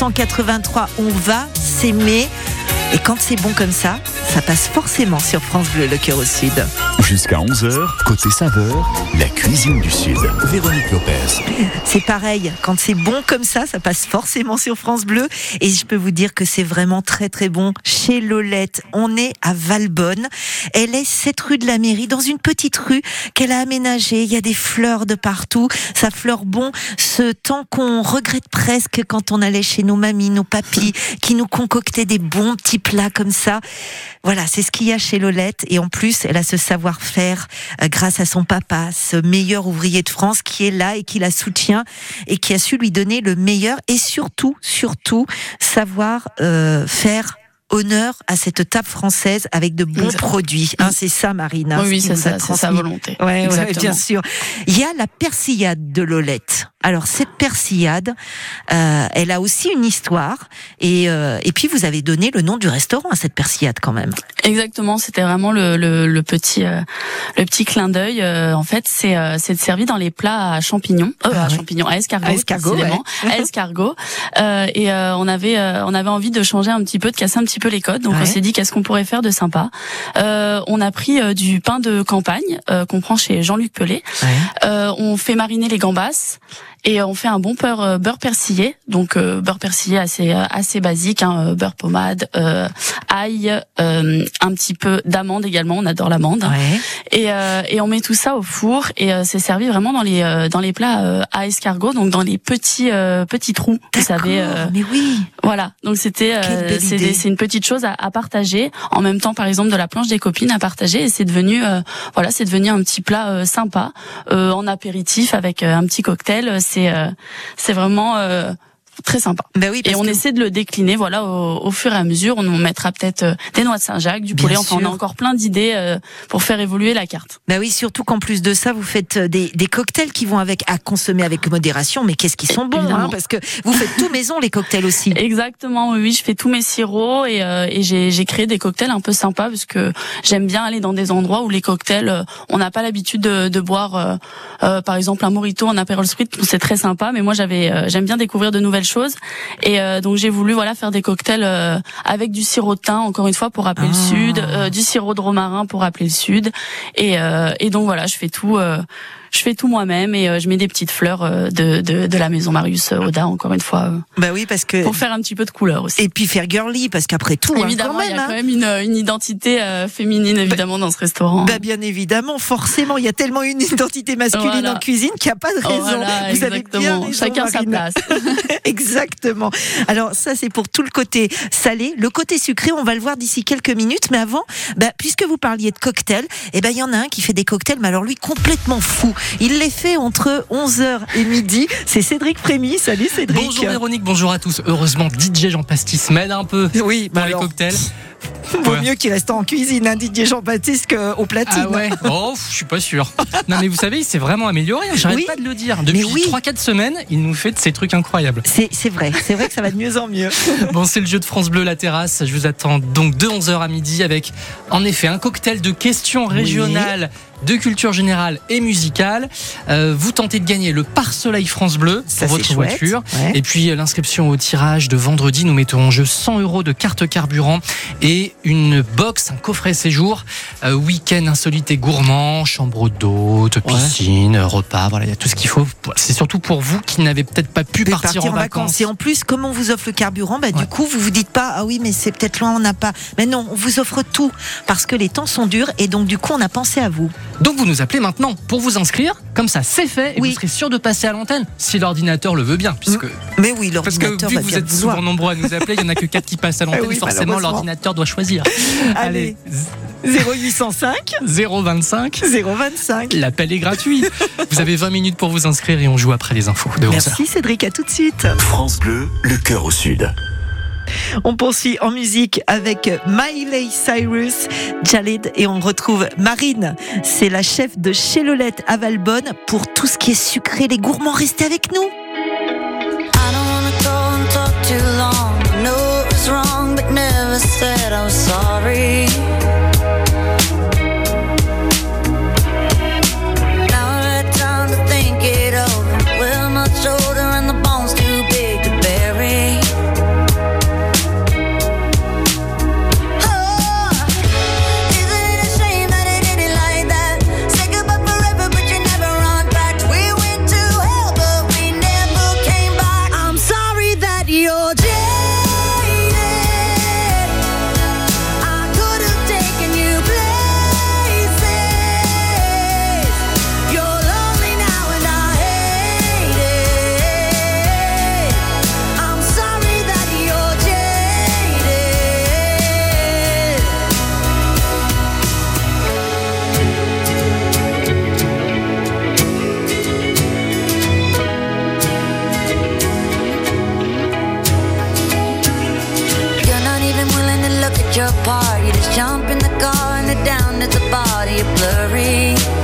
1983. On va s'aimer. Et quand c'est bon comme ça, ça passe forcément sur France Bleu, le cœur au sud.
Jusqu'à 11h, côté saveur, la cuisine du Sud. Véronique Lopez.
C'est pareil, quand c'est bon comme ça, ça passe forcément sur France Bleu. Et je peux vous dire que c'est vraiment très très bon chez Lolette. On est à Valbonne. Elle est cette rue de la mairie, dans une petite rue qu'elle a aménagée. Il y a des fleurs de partout. Ça fleure bon ce temps qu'on regrette presque quand on allait chez nos mamies, nos papis, qui nous concoctaient des bons petits plats comme ça. Voilà, c'est ce qu'il y a chez Lolette. Et en plus, elle a ce savoir-faire euh, grâce à son papa, ce meilleur ouvrier de France qui est là et qui la soutient et qui a su lui donner le meilleur et surtout, surtout, savoir euh, faire honneur à cette table française avec de bons produits. Hein, c'est ça, Marine. hein,
Oui, c'est ça, c'est sa volonté.
Ouais, ouais, bien sûr. Il y a la persillade de Lolette. Alors cette persillade, euh, elle a aussi une histoire. Et, euh, et puis vous avez donné le nom du restaurant à cette persillade quand même.
Exactement, c'était vraiment le, le, le petit euh, le petit clin d'œil. Euh, en fait, c'est euh, c'est servi dans les plats à champignons, euh,
Ah
à
ouais.
champignons, à escargot,
À escargot,
précisément, à escargot. Euh, et euh, on avait euh, on avait envie de changer un petit peu, de casser un petit peu les codes. Donc
Ouais.
on s'est dit qu'est-ce qu'on pourrait faire de sympa? Euh, on a pris du pain de campagne euh, qu'on prend chez Jean-Luc Pelé. Euh, on fait mariner les gambas et on fait un bon beurre, euh, beurre persillé. Donc euh, beurre persillé assez euh, assez basique, hein, beurre pommade, euh, ail, euh, un petit peu d'amande également. On adore l'amande.
Ouais.
Et, euh, et on met tout ça au four et euh, c'est servi vraiment dans les euh, dans les plats euh, à escargot, donc dans les petits euh, petits trous. Vous savez. euh,
mais oui.
voilà, donc c'était euh, c'est une petite chose à, à partager en même temps par exemple de la planche des copines à partager et c'est devenu euh, voilà, c'est devenu un petit plat euh, sympa euh, en apéritif avec un petit cocktail, c'est euh, c'est vraiment euh, très sympa.
Ben oui,
Et on
que-
essaie de le décliner, voilà, au, au fur et à mesure. On mettra peut-être euh, des noix de Saint-Jacques, du
Bien
poulet. Enfin, on a encore plein d'idées euh, pour faire évoluer la carte.
Bah oui, surtout qu'en plus de ça, vous faites euh, des, des cocktails qui vont avec à consommer avec modération, mais qu'est-ce qu'ils sont bons, hein, parce que vous faites tout maison les cocktails aussi.
Exactement, oui, je fais tous mes sirops et, euh, et j'ai créé des cocktails un peu sympas parce que j'aime bien aller dans des endroits où les cocktails, on n'a pas l'habitude de, de boire, euh, euh, par exemple un mojito en apérol spritz, c'est très sympa, mais moi j'avais, j'aime bien découvrir de nouvelles choses et euh, donc j'ai voulu voilà faire des cocktails euh, avec du sirop de thym encore une fois pour rappeler le
Ah.
sud, euh, du sirop de romarin pour rappeler le sud et, euh, et donc voilà, je fais tout. Je fais tout moi-même et euh, je mets des petites fleurs euh, de, de, de la maison Marius euh, Oda encore une fois
Bah oui, parce que
pour faire un petit peu de couleur aussi.
et puis faire girly, parce qu'après tout, hein,
Évidemment,
quand même.
il y a
hein.
quand même une, une identité euh, féminine évidemment dans ce restaurant.
Bah bien évidemment, forcément, il y a tellement une identité masculine
Voilà.
en cuisine qu'il n'y a pas de raison.
voilà,
Vous avez bien
exactement. Chacun sa place.
Exactement. Alors ça c'est pour tout le côté salé. Le côté sucré, on va le voir d'ici quelques minutes. Mais avant, bah, puisque vous parliez de cocktails, eh ben il y en a un qui fait des cocktails, mais alors lui complètement fou. Il les fait entre 11h et midi. C'est Cédric Frémy. Salut Cédric.
Bonjour Véronique, bonjour à tous. Heureusement, DJ Jean Pastis m'aide un peu
Oui,
pour
bah
les
alors,
cocktails.
Vaut mieux qu'il reste en cuisine, hein, Didier Jean-Baptiste, qu'au platine.
Ah ouais Oh, je suis pas sûr. Non mais vous savez, il s'est vraiment amélioré, hein, j'arrête
Oui.
pas de le dire. Depuis
oui.
3-4 semaines, il nous fait de ces trucs incroyables.
C'est vrai, c'est vrai que ça va de mieux en mieux.
Bon, c'est le jeu de France Bleu La Terrasse. Je vous attends donc de 11h à midi avec, en effet, un cocktail de questions régionales, de culture générale et musicale. Euh, vous tentez de gagner le pare-soleil France Bleu pour votre
chouette.
voiture.
Ouais.
Et puis euh, l'inscription au tirage de vendredi, nous mettons en jeu 100 euros de carte carburant et une box, un coffret séjour, euh, week-end insolite et gourmand, chambre d'hôte, piscine, repas, voilà, il y a tout ce qu'il faut. C'est surtout pour vous qui n'avez peut-être pas pu partir, en vacances.
Et en plus, comme on vous offre le carburant, bah, du coup, vous vous dites pas, ah oui, mais c'est peut-être loin, on n'a pas. Mais non, on vous offre tout parce que les temps sont durs et donc, du coup, on a pensé à vous.
Donc vous nous appelez maintenant pour vous inscrire, comme ça c'est fait et
Oui.
vous serez sûr de passer à l'antenne si l'ordinateur le veut bien, puisque
Mais oui,
parce que
l'ordinateur
vu
va
vous êtes souvent nombreux à nous appeler, il y en a que 4 qui passent à l'antenne,
oui,
forcément l'ordinateur doit choisir.
Allez. 0805
025
025.
L'appel est gratuit. Vous avez 20 minutes pour vous inscrire et on joue après les infos de 11h.
Merci Cédric, à tout de suite.
France Bleu, le cœur au Sud.
On poursuit en musique avec Miley Cyrus, Jalid et on retrouve Marine. C'est la chef de chez Lolette à Valbonne pour tout ce qui est sucré. Les gourmands, restez avec nous.
Sorry. your part. You just jump in the car and the down at the body You're
blurry.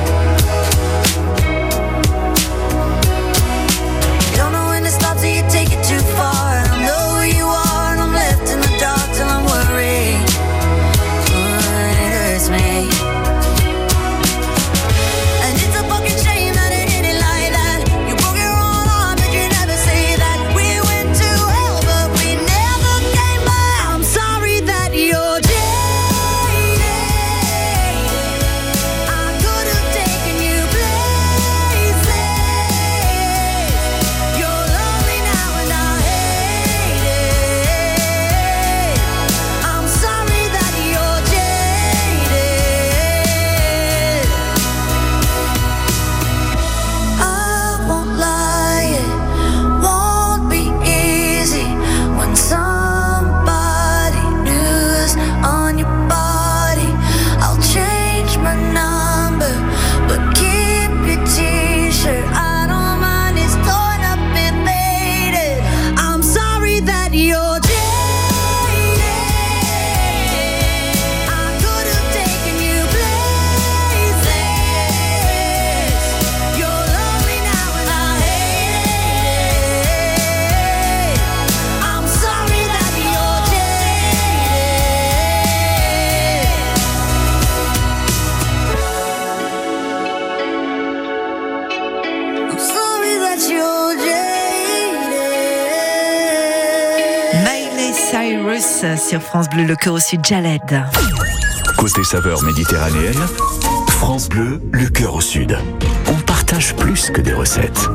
Sur France Bleu, le cœur au sud, Jaled.
Côté saveur méditerranéenne, France Bleu, le cœur au sud. On partage plus que des recettes.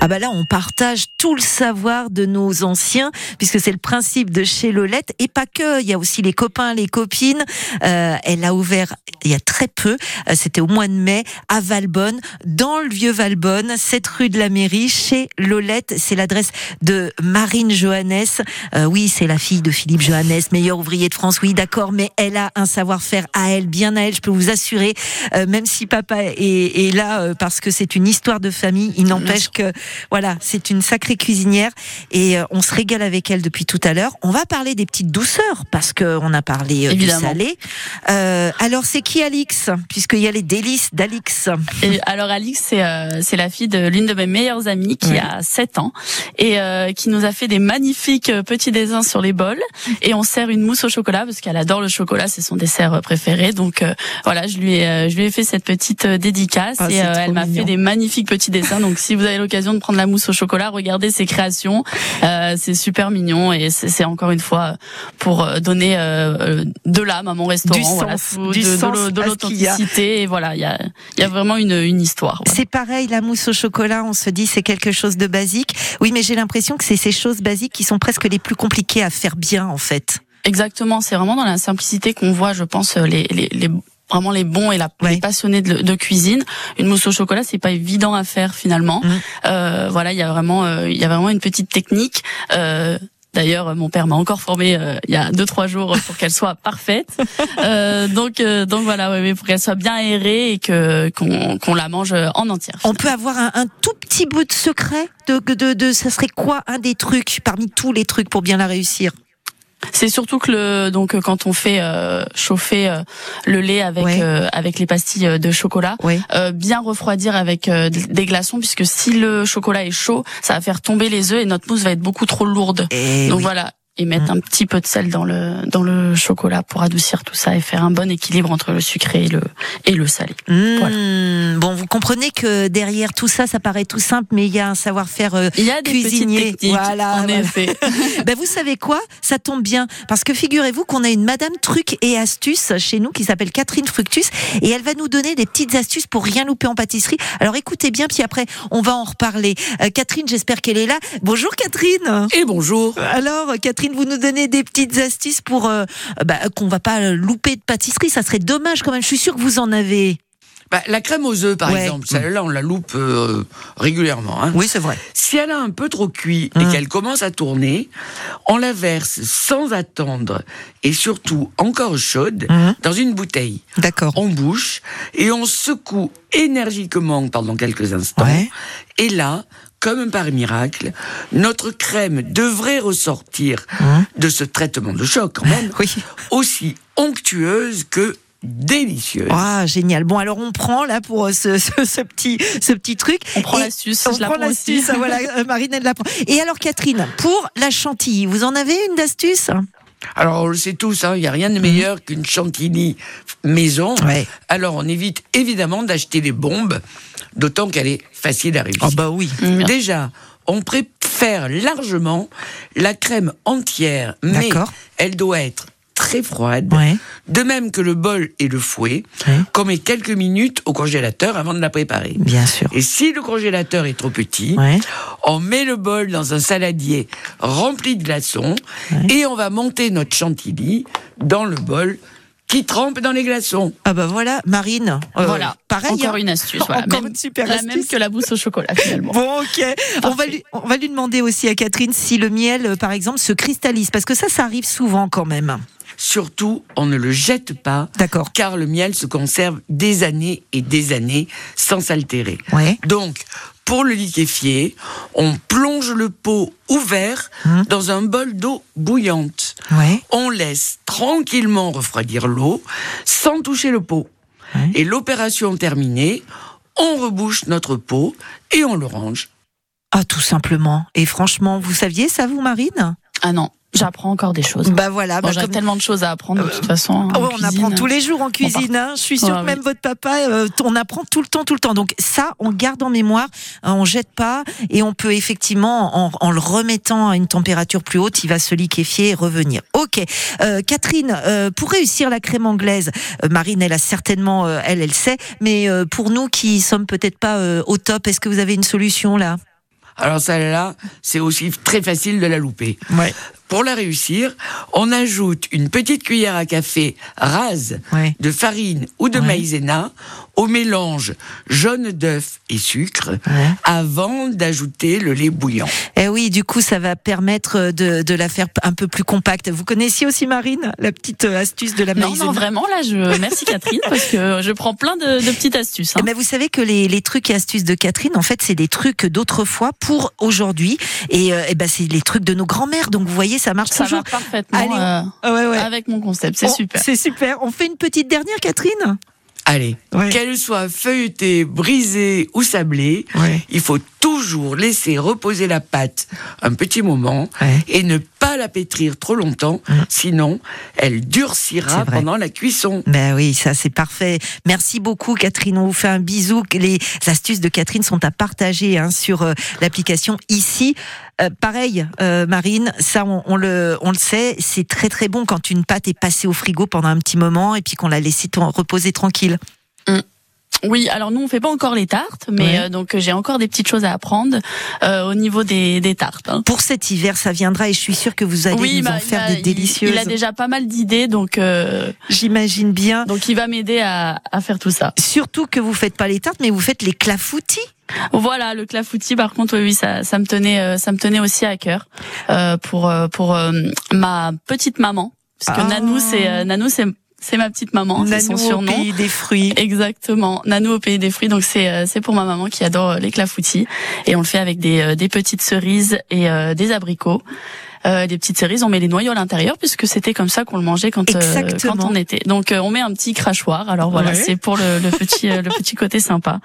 Ah bah là, on partage tout le savoir de nos anciens, puisque c'est le principe de chez Lolette, et pas que. Il y a aussi les copains, les copines. Euh, elle a ouvert il y a très peu, euh, c'était au mois de mai, à Valbonne, dans le vieux Valbonne, cette rue de la mairie, chez Lolette. C'est l'adresse de Marine Johannes. Euh, oui, c'est la fille de Philippe Johannes, meilleur ouvrier de France. Oui, d'accord, mais elle a un savoir-faire à elle, bien à elle, je peux vous assurer. Euh, même si papa est, est là euh, parce que c'est une histoire de famille, il n'empêche que voilà, c'est une sacrée cuisinière et euh, on se régale avec elle depuis tout à l'heure. On va parler des petites douceurs parce que on a parlé euh, du salé. Euh, alors c'est qui Alix? Puisqu'il y a les délices d'Alix.
Alors Alix, c'est euh, la fille de l'une de mes meilleures amies qui a 7 ans et euh, qui nous a fait des magnifiques petits dessins sur les bols et on sert une mousse au chocolat parce qu'elle adore le chocolat, c'est son dessert préféré. Donc voilà, je lui ai je lui ai fait cette petite dédicace
Ah,
et elle m'a fait des magnifiques petits dessins. Donc si vous avez l'occasion de prendre la mousse au chocolat, regardez ses créations, Euh, c'est super mignon et c'est encore une fois pour euh, donner euh, de l'âme à mon restaurant,
Du
voilà,
sens,
tout-
du
de,
sens
l'authenticité et voilà, il y a il y a vraiment une une histoire. voilà.
C'est pareil, la mousse au chocolat, on se dit c'est quelque chose de basique. Oui, mais j'ai l'impression que c'est ces choses basiques qui sont presque les plus compliquées à faire bien en fait.
Exactement, c'est vraiment dans la simplicité qu'on voit, je pense, les, les, les vraiment les bons et la, les passionnés de, de cuisine. Une mousse au chocolat, c'est pas évident à faire finalement.
Mmh.
Euh, voilà, il y a vraiment, euh, il y a vraiment une petite technique. Euh, D'ailleurs, mon père m'a encore formé euh, il y a deux trois jours pour qu'elle soit parfaite. Euh, donc, euh, donc voilà, ouais, ouais, pour qu'elle soit bien aérée et que qu'on qu'on la mange en entière.
On peut avoir un, un tout petit bout de secret de, de, de, ça serait quoi un des trucs parmi tous les trucs pour bien la réussir?
C'est surtout que le donc quand on fait euh, chauffer euh, le lait avec euh, avec les pastilles euh, de chocolat, euh, bien refroidir avec euh, des glaçons puisque si le chocolat est chaud, ça va faire tomber les œufs et notre mousse va être beaucoup trop lourde. donc voilà. Et mettre un petit peu de sel dans le dans le chocolat pour adoucir tout ça et faire un bon équilibre entre le sucré et le et le salé.
Mmh, Bon, vous comprenez que derrière tout ça, ça paraît tout simple, mais il y a un savoir-faire euh,
Il y a des petites
cuisinier.
techniques,
voilà,
en
voilà.
effet.
ben, vous savez quoi? Ça tombe bien parce que figurez-vous qu'on a une Madame Truc et Astuces chez nous qui s'appelle Catherine Fructus et elle va nous donner des petites astuces pour rien louper en pâtisserie. Alors écoutez bien, puis après on va en reparler. Euh, Catherine, j'espère qu'elle est là. Bonjour Catherine.
Et bonjour.
Alors Catherine, vous nous donnez des petites astuces pour euh, bah, qu'on va pas louper de pâtisserie. Ça serait dommage quand même. Je suis sûre que vous en avez.
Bah, la crème aux œufs, par
Ouais.
exemple, celle-là, on la loupe euh, régulièrement. hein.
Oui, c'est vrai.
Si elle a un peu trop cuit et qu'elle commence à tourner, on la verse sans attendre et surtout encore chaude dans une bouteille.
D'accord.
On bouche et on secoue énergiquement pendant quelques instants. Et là, comme par miracle, notre crème devrait ressortir de ce traitement de choc quand même, aussi onctueuse que délicieuse.
Ah, génial. Bon, alors on prend là pour euh, ce, ce, ce petit, ce petit truc.
On prend
Et
l'astuce,
On
je la
prend l'astuce. voilà, euh, Marine, elle la prend. Et alors, Catherine, pour la chantilly, vous en avez une d'astuce?
Alors, on le sait tous, hein, il n'y a rien de meilleur qu'une chantilly maison. Alors, on évite évidemment d'acheter des bombes, d'autant qu'elle est facile à réussir.
bah oui.
Déjà, on préfère largement la crème entière, mais elle doit être très froide. De même que le bol et le fouet, qu'on met quelques minutes au congélateur avant de la préparer.
Bien sûr.
Et si le congélateur est trop petit, on met le bol dans un saladier rempli de glaçons et on va monter notre chantilly dans le bol qui trempe dans les glaçons.
Ah bah voilà, Marine. euh,
voilà,
pareil.
Encore
hein.
une astuce. Voilà.
Encore
Même-
une super
la
astuce.
même que la mousse au chocolat finalement.
Bon, ok. On va, lui, on va lui demander aussi à Catherine si le miel, euh, par exemple, se cristallise. Parce que ça, ça arrive souvent quand même.
Surtout, on ne le jette pas, car le miel se conserve des années et des années sans s'altérer. Donc, pour le liquéfier, on plonge le pot ouvert dans un bol d'eau bouillante. On laisse tranquillement refroidir l'eau sans toucher le pot. Et l'opération terminée, on rebouche notre pot et on le range.
Ah, tout simplement. Et franchement, vous saviez ça, vous, Marine?
Ah non. J'apprends encore des choses.
Bah voilà.
Bon,
bah
J'ai
comme-
tellement de choses à apprendre de toute façon. en
Ah on
cuisine.
apprend tous les jours en cuisine.
part-
hein. Je suis sûre
Ouais,
que même
oui.
votre papa, euh, on apprend tout le temps, tout le temps. Donc ça, on garde en mémoire, euh, on jette pas et on peut effectivement, en, en le remettant à une température plus haute, il va se liquéfier et revenir. Ok, Euh, Catherine, euh, pour réussir la crème anglaise, euh, Marine, elle a certainement, euh, elle, elle sait, mais euh, pour nous qui sommes peut-être pas euh, au top, est-ce que vous avez une solution là?
Alors celle-là, c'est aussi très facile de la louper.
Ouais.
Pour la réussir, on ajoute une petite cuillère à café rase de farine ou de maïzena au mélange jaune d'œuf et sucre avant d'ajouter le lait bouillant.
Eh oui, du coup, ça va permettre de, de la faire un peu plus compacte. Vous connaissiez aussi Marine, la petite euh, astuce de la
Non,
maïzena
non, vraiment, là, je merci Catherine parce que je prends plein de, de petites astuces. hein.
Mais vous savez que les, les trucs et astuces de Catherine, en fait, c'est des trucs d'autrefois pour aujourd'hui. Et, euh, eh ben, c'est les trucs de nos grands-mères. Donc, vous voyez, ça marche
Ça
toujours.
va parfaitement
Allez,
euh,
ouais, ouais.
avec mon concept, c'est super.
C'est super. On fait une petite dernière, Catherine?
Allez, qu'elle soit feuilletée, brisée ou sablée, il faut toujours laisser reposer la pâte un petit moment et ne pas la pétrir trop longtemps, sinon elle durcira pendant la cuisson.
Ben oui, ça c'est parfait. Merci beaucoup Catherine, on vous fait un bisou. Les astuces de Catherine sont à partager hein, sur euh, l'application ici. Euh, pareil, euh, Marine, ça on, on le, on le sait, c'est très très bon quand une pâte est passée au frigo pendant un petit moment et puis qu'on l'a laissée reposer tranquille.
Oui, alors nous on fait pas encore les tartes, mais
Ouais.
euh, donc euh, j'ai encore des petites choses à apprendre euh, au niveau des, des tartes. hein.
Pour cet hiver, ça viendra et je suis sûre que vous allez
Oui,
nous
bah,
en
il
faire
a-
des
il-
délicieuses.
Il, a déjà pas mal d'idées, donc euh,
j'imagine bien.
Donc il va m'aider à, à faire tout ça.
Surtout que vous faites pas les tartes, mais vous faites les clafoutis.
Voilà, le clafoutis, par contre, oui, oui, ça, ça me tenait, euh, ça me tenait aussi à cœur euh, pour euh, pour euh, ma petite maman, parce que
Ah.
Nanou, c'est euh, Nanou, c'est c'est ma petite maman, c'est son
Nanou au
surnom.
pays des fruits.
Exactement, Nanou au pays des fruits. Donc c'est euh, c'est pour ma maman qui adore les clafoutis et on le fait avec des des petites cerises et euh, des abricots. Euh, des petites cerises, on met les noyaux à l'intérieur puisque c'était comme ça qu'on le mangeait quand euh, quand on était. Donc euh, on met un petit crachoir. Alors voilà,
Ouais.
c'est pour le, le petit euh, le petit côté sympa.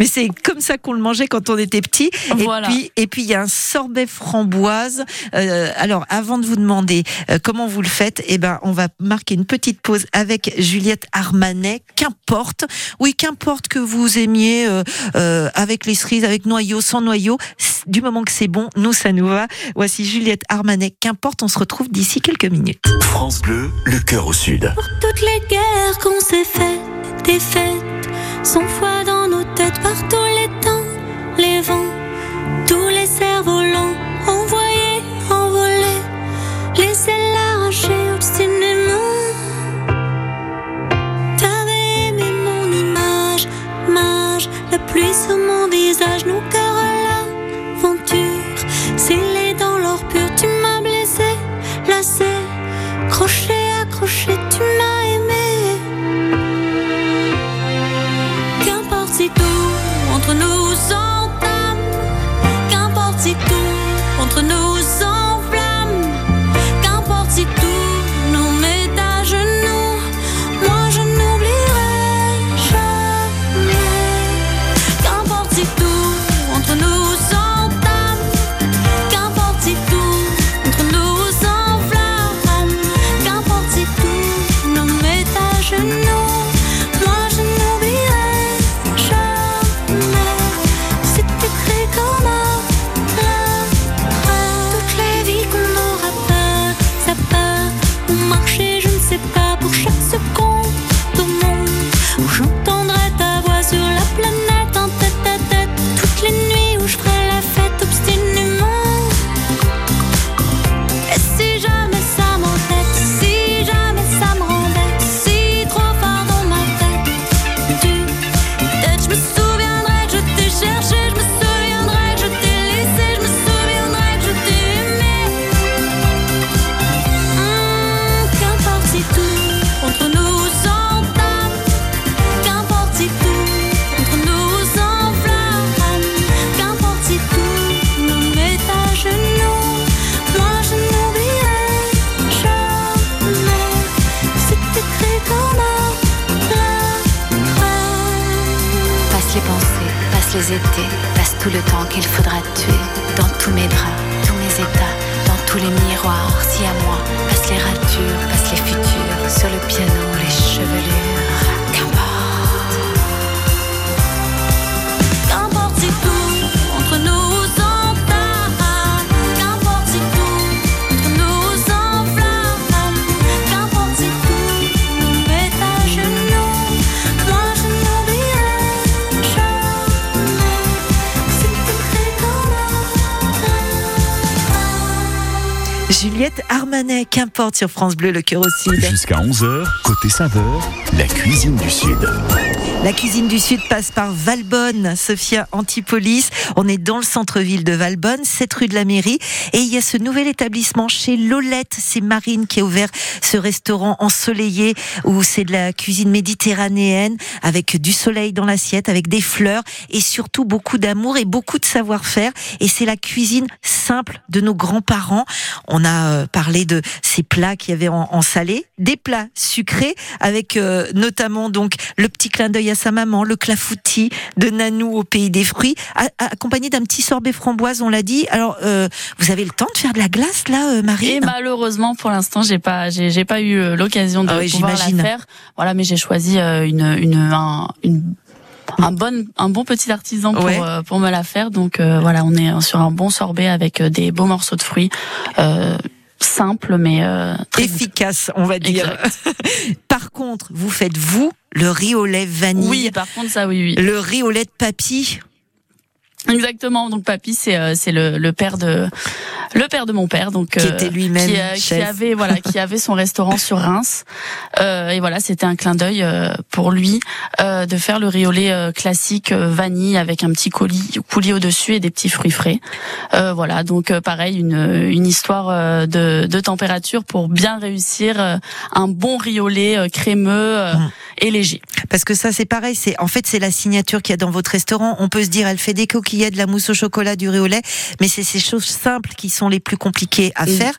Mais c'est comme ça qu'on le mangeait quand on était petit.
Voilà.
Et puis, et puis il y a un sorbet framboise. Euh, alors, avant de vous demander comment vous le faites, eh ben, on va marquer une petite pause avec Juliette Armanet. Qu'importe, oui, qu'importe que vous aimiez euh, euh, avec les cerises, avec noyau, sans noyau, c- du moment que c'est bon, nous ça nous va. Voici Juliette Armanet. Qu'importe, on se retrouve d'ici quelques minutes.
France Bleu, le cœur au sud.
Toutes les guerres qu'on s'est faites, des fêtes, sans foi dans nos têtes par tous les temps, les vents, tous les cerfs-volants, envoyés, envolés, laissez l'arracher obstinément. T'avais aimé mon image, mage, la pluie sur mon visage, nos cœurs crochet, accroché, tu m'as aimé. Qu'importe si tout
Juliette Armanet, qu'importe sur France Bleu, le cœur au sud.
Jusqu'à 11h, côté saveur, la cuisine du Sud.
La cuisine du Sud passe par Valbonne, Sophia Antipolis. On est dans le centre-ville de Valbonne, 7 rue de la Mairie. Et il y a ce nouvel établissement chez Lolette. C'est Marine qui a ouvert ce restaurant ensoleillé où c'est de la cuisine méditerranéenne avec du soleil dans l'assiette, avec des fleurs et surtout beaucoup d'amour et beaucoup de savoir-faire. Et c'est la cuisine simple de nos grands-parents. On a euh, parlé de ces plats qu'il y avait en, salé, des plats sucrés avec euh, notamment donc le petit clin d'œil à sa maman, le clafoutis de Nanou au pays des fruits, accompagné d'un petit sorbet framboise, on l'a dit. Alors, euh, vous avez le temps de faire de la glace là, euh, Marie
Et malheureusement, pour l'instant, j'ai pas, j'ai, pas eu euh, l'occasion de
Ah oui,
pouvoir la faire. Voilà, mais j'ai choisi euh, une, une, un, une- un bon, un bon petit artisan pour,
Ouais.
euh, pour me la faire. Donc euh, voilà, on est sur un bon sorbet avec des beaux morceaux de fruits. Euh, simple mais euh, très
efficace, on va dire. Par contre, vous faites vous le riz au lait vanille?
Oui, par contre ça, oui, oui.
Le riz au lait de papy?
Exactement. Donc papy, c'est euh, c'est le, le père de le père de mon père, donc
Qui était lui-même
qui, euh, qui avait voilà qui avait son restaurant sur Reims. Euh, et voilà, c'était un clin d'œil euh, pour lui euh, de faire le euh, classique euh, vanille avec un petit coulis coulis au dessus et des petits fruits frais. Euh, voilà, donc euh, pareil une une histoire euh, de de température pour bien réussir euh, un bon euh, crémeux euh, et léger.
Parce que ça, c'est pareil. C'est en fait, c'est la signature qu'il y a dans votre restaurant. On peut se dire, elle fait des coquillettes, de la mousse au chocolat, du riz au lait, mais c'est ces choses simples qui sont les plus compliquées à faire.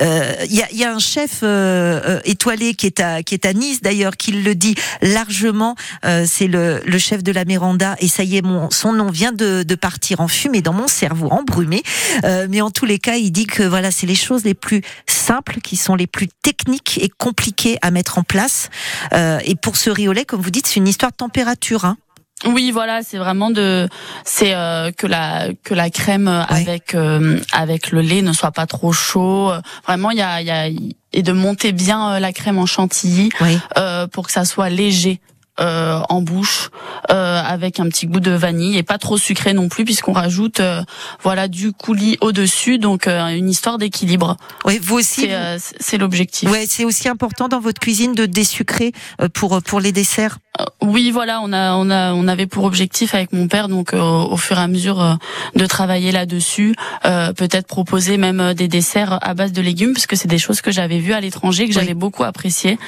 Euh, Il y, a, il y a un chef euh, euh, étoilé qui est à qui est à Nice d'ailleurs, qui le dit largement. Euh, c'est le, le chef de la Méranda et ça y est, mon son nom vient de, de partir en fumée dans mon cerveau, embrumé. Euh, mais en tous les cas, il dit que voilà, c'est les choses les plus simples qui sont les plus techniques et compliquées à mettre en place. Euh, et pour ce riz au lait, comme vous dites, c'est une histoire de température. Hein.
Oui, voilà, c'est vraiment de, c'est euh, que la que la crème avec euh, avec le lait ne soit pas trop chaud. Vraiment, il y a y a et de monter bien euh, la crème en chantilly euh, pour que ça soit léger. Euh, en bouche euh, avec un petit goût de vanille et pas trop sucré non plus puisqu'on rajoute euh, voilà du coulis au dessus donc euh, une histoire d'équilibre.
Oui, vous aussi.
C'est euh, c'est l'objectif.
Ouais, c'est aussi important dans votre cuisine de désucrer euh, pour pour les desserts.
Oui, voilà, on a, on a, on avait pour objectif avec mon père, donc euh, au fur et à mesure euh, de travailler là-dessus, euh, peut-être proposer même des desserts à base de légumes, parce que c'est des choses que j'avais vues à l'étranger, que j'avais beaucoup apprécié.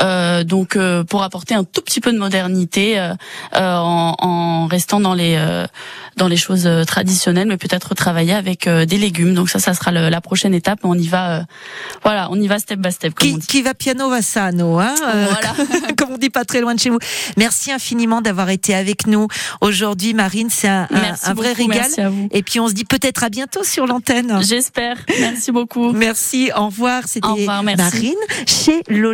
Euh, donc, euh, pour apporter un tout petit peu de modernité, euh, euh, en, en restant dans les, euh, dans les choses traditionnelles, mais peut-être travailler avec des légumes. Donc ça, ça sera le- la prochaine étape. On y va, voilà, on y va step by step. Comme on
Qui,
dit.
qui va piano va sano, hein euh, comme on dit pas très loin de chez vous. Merci infiniment d'avoir été avec nous aujourd'hui, Marine. C'est un, un-
Merci
un vrai
beaucoup,
régal.
merci à vous.
Et puis on se dit peut-être à bientôt sur l'antenne.
J'espère. Merci beaucoup.
Merci. Au revoir. C'était. Marine chez Lola.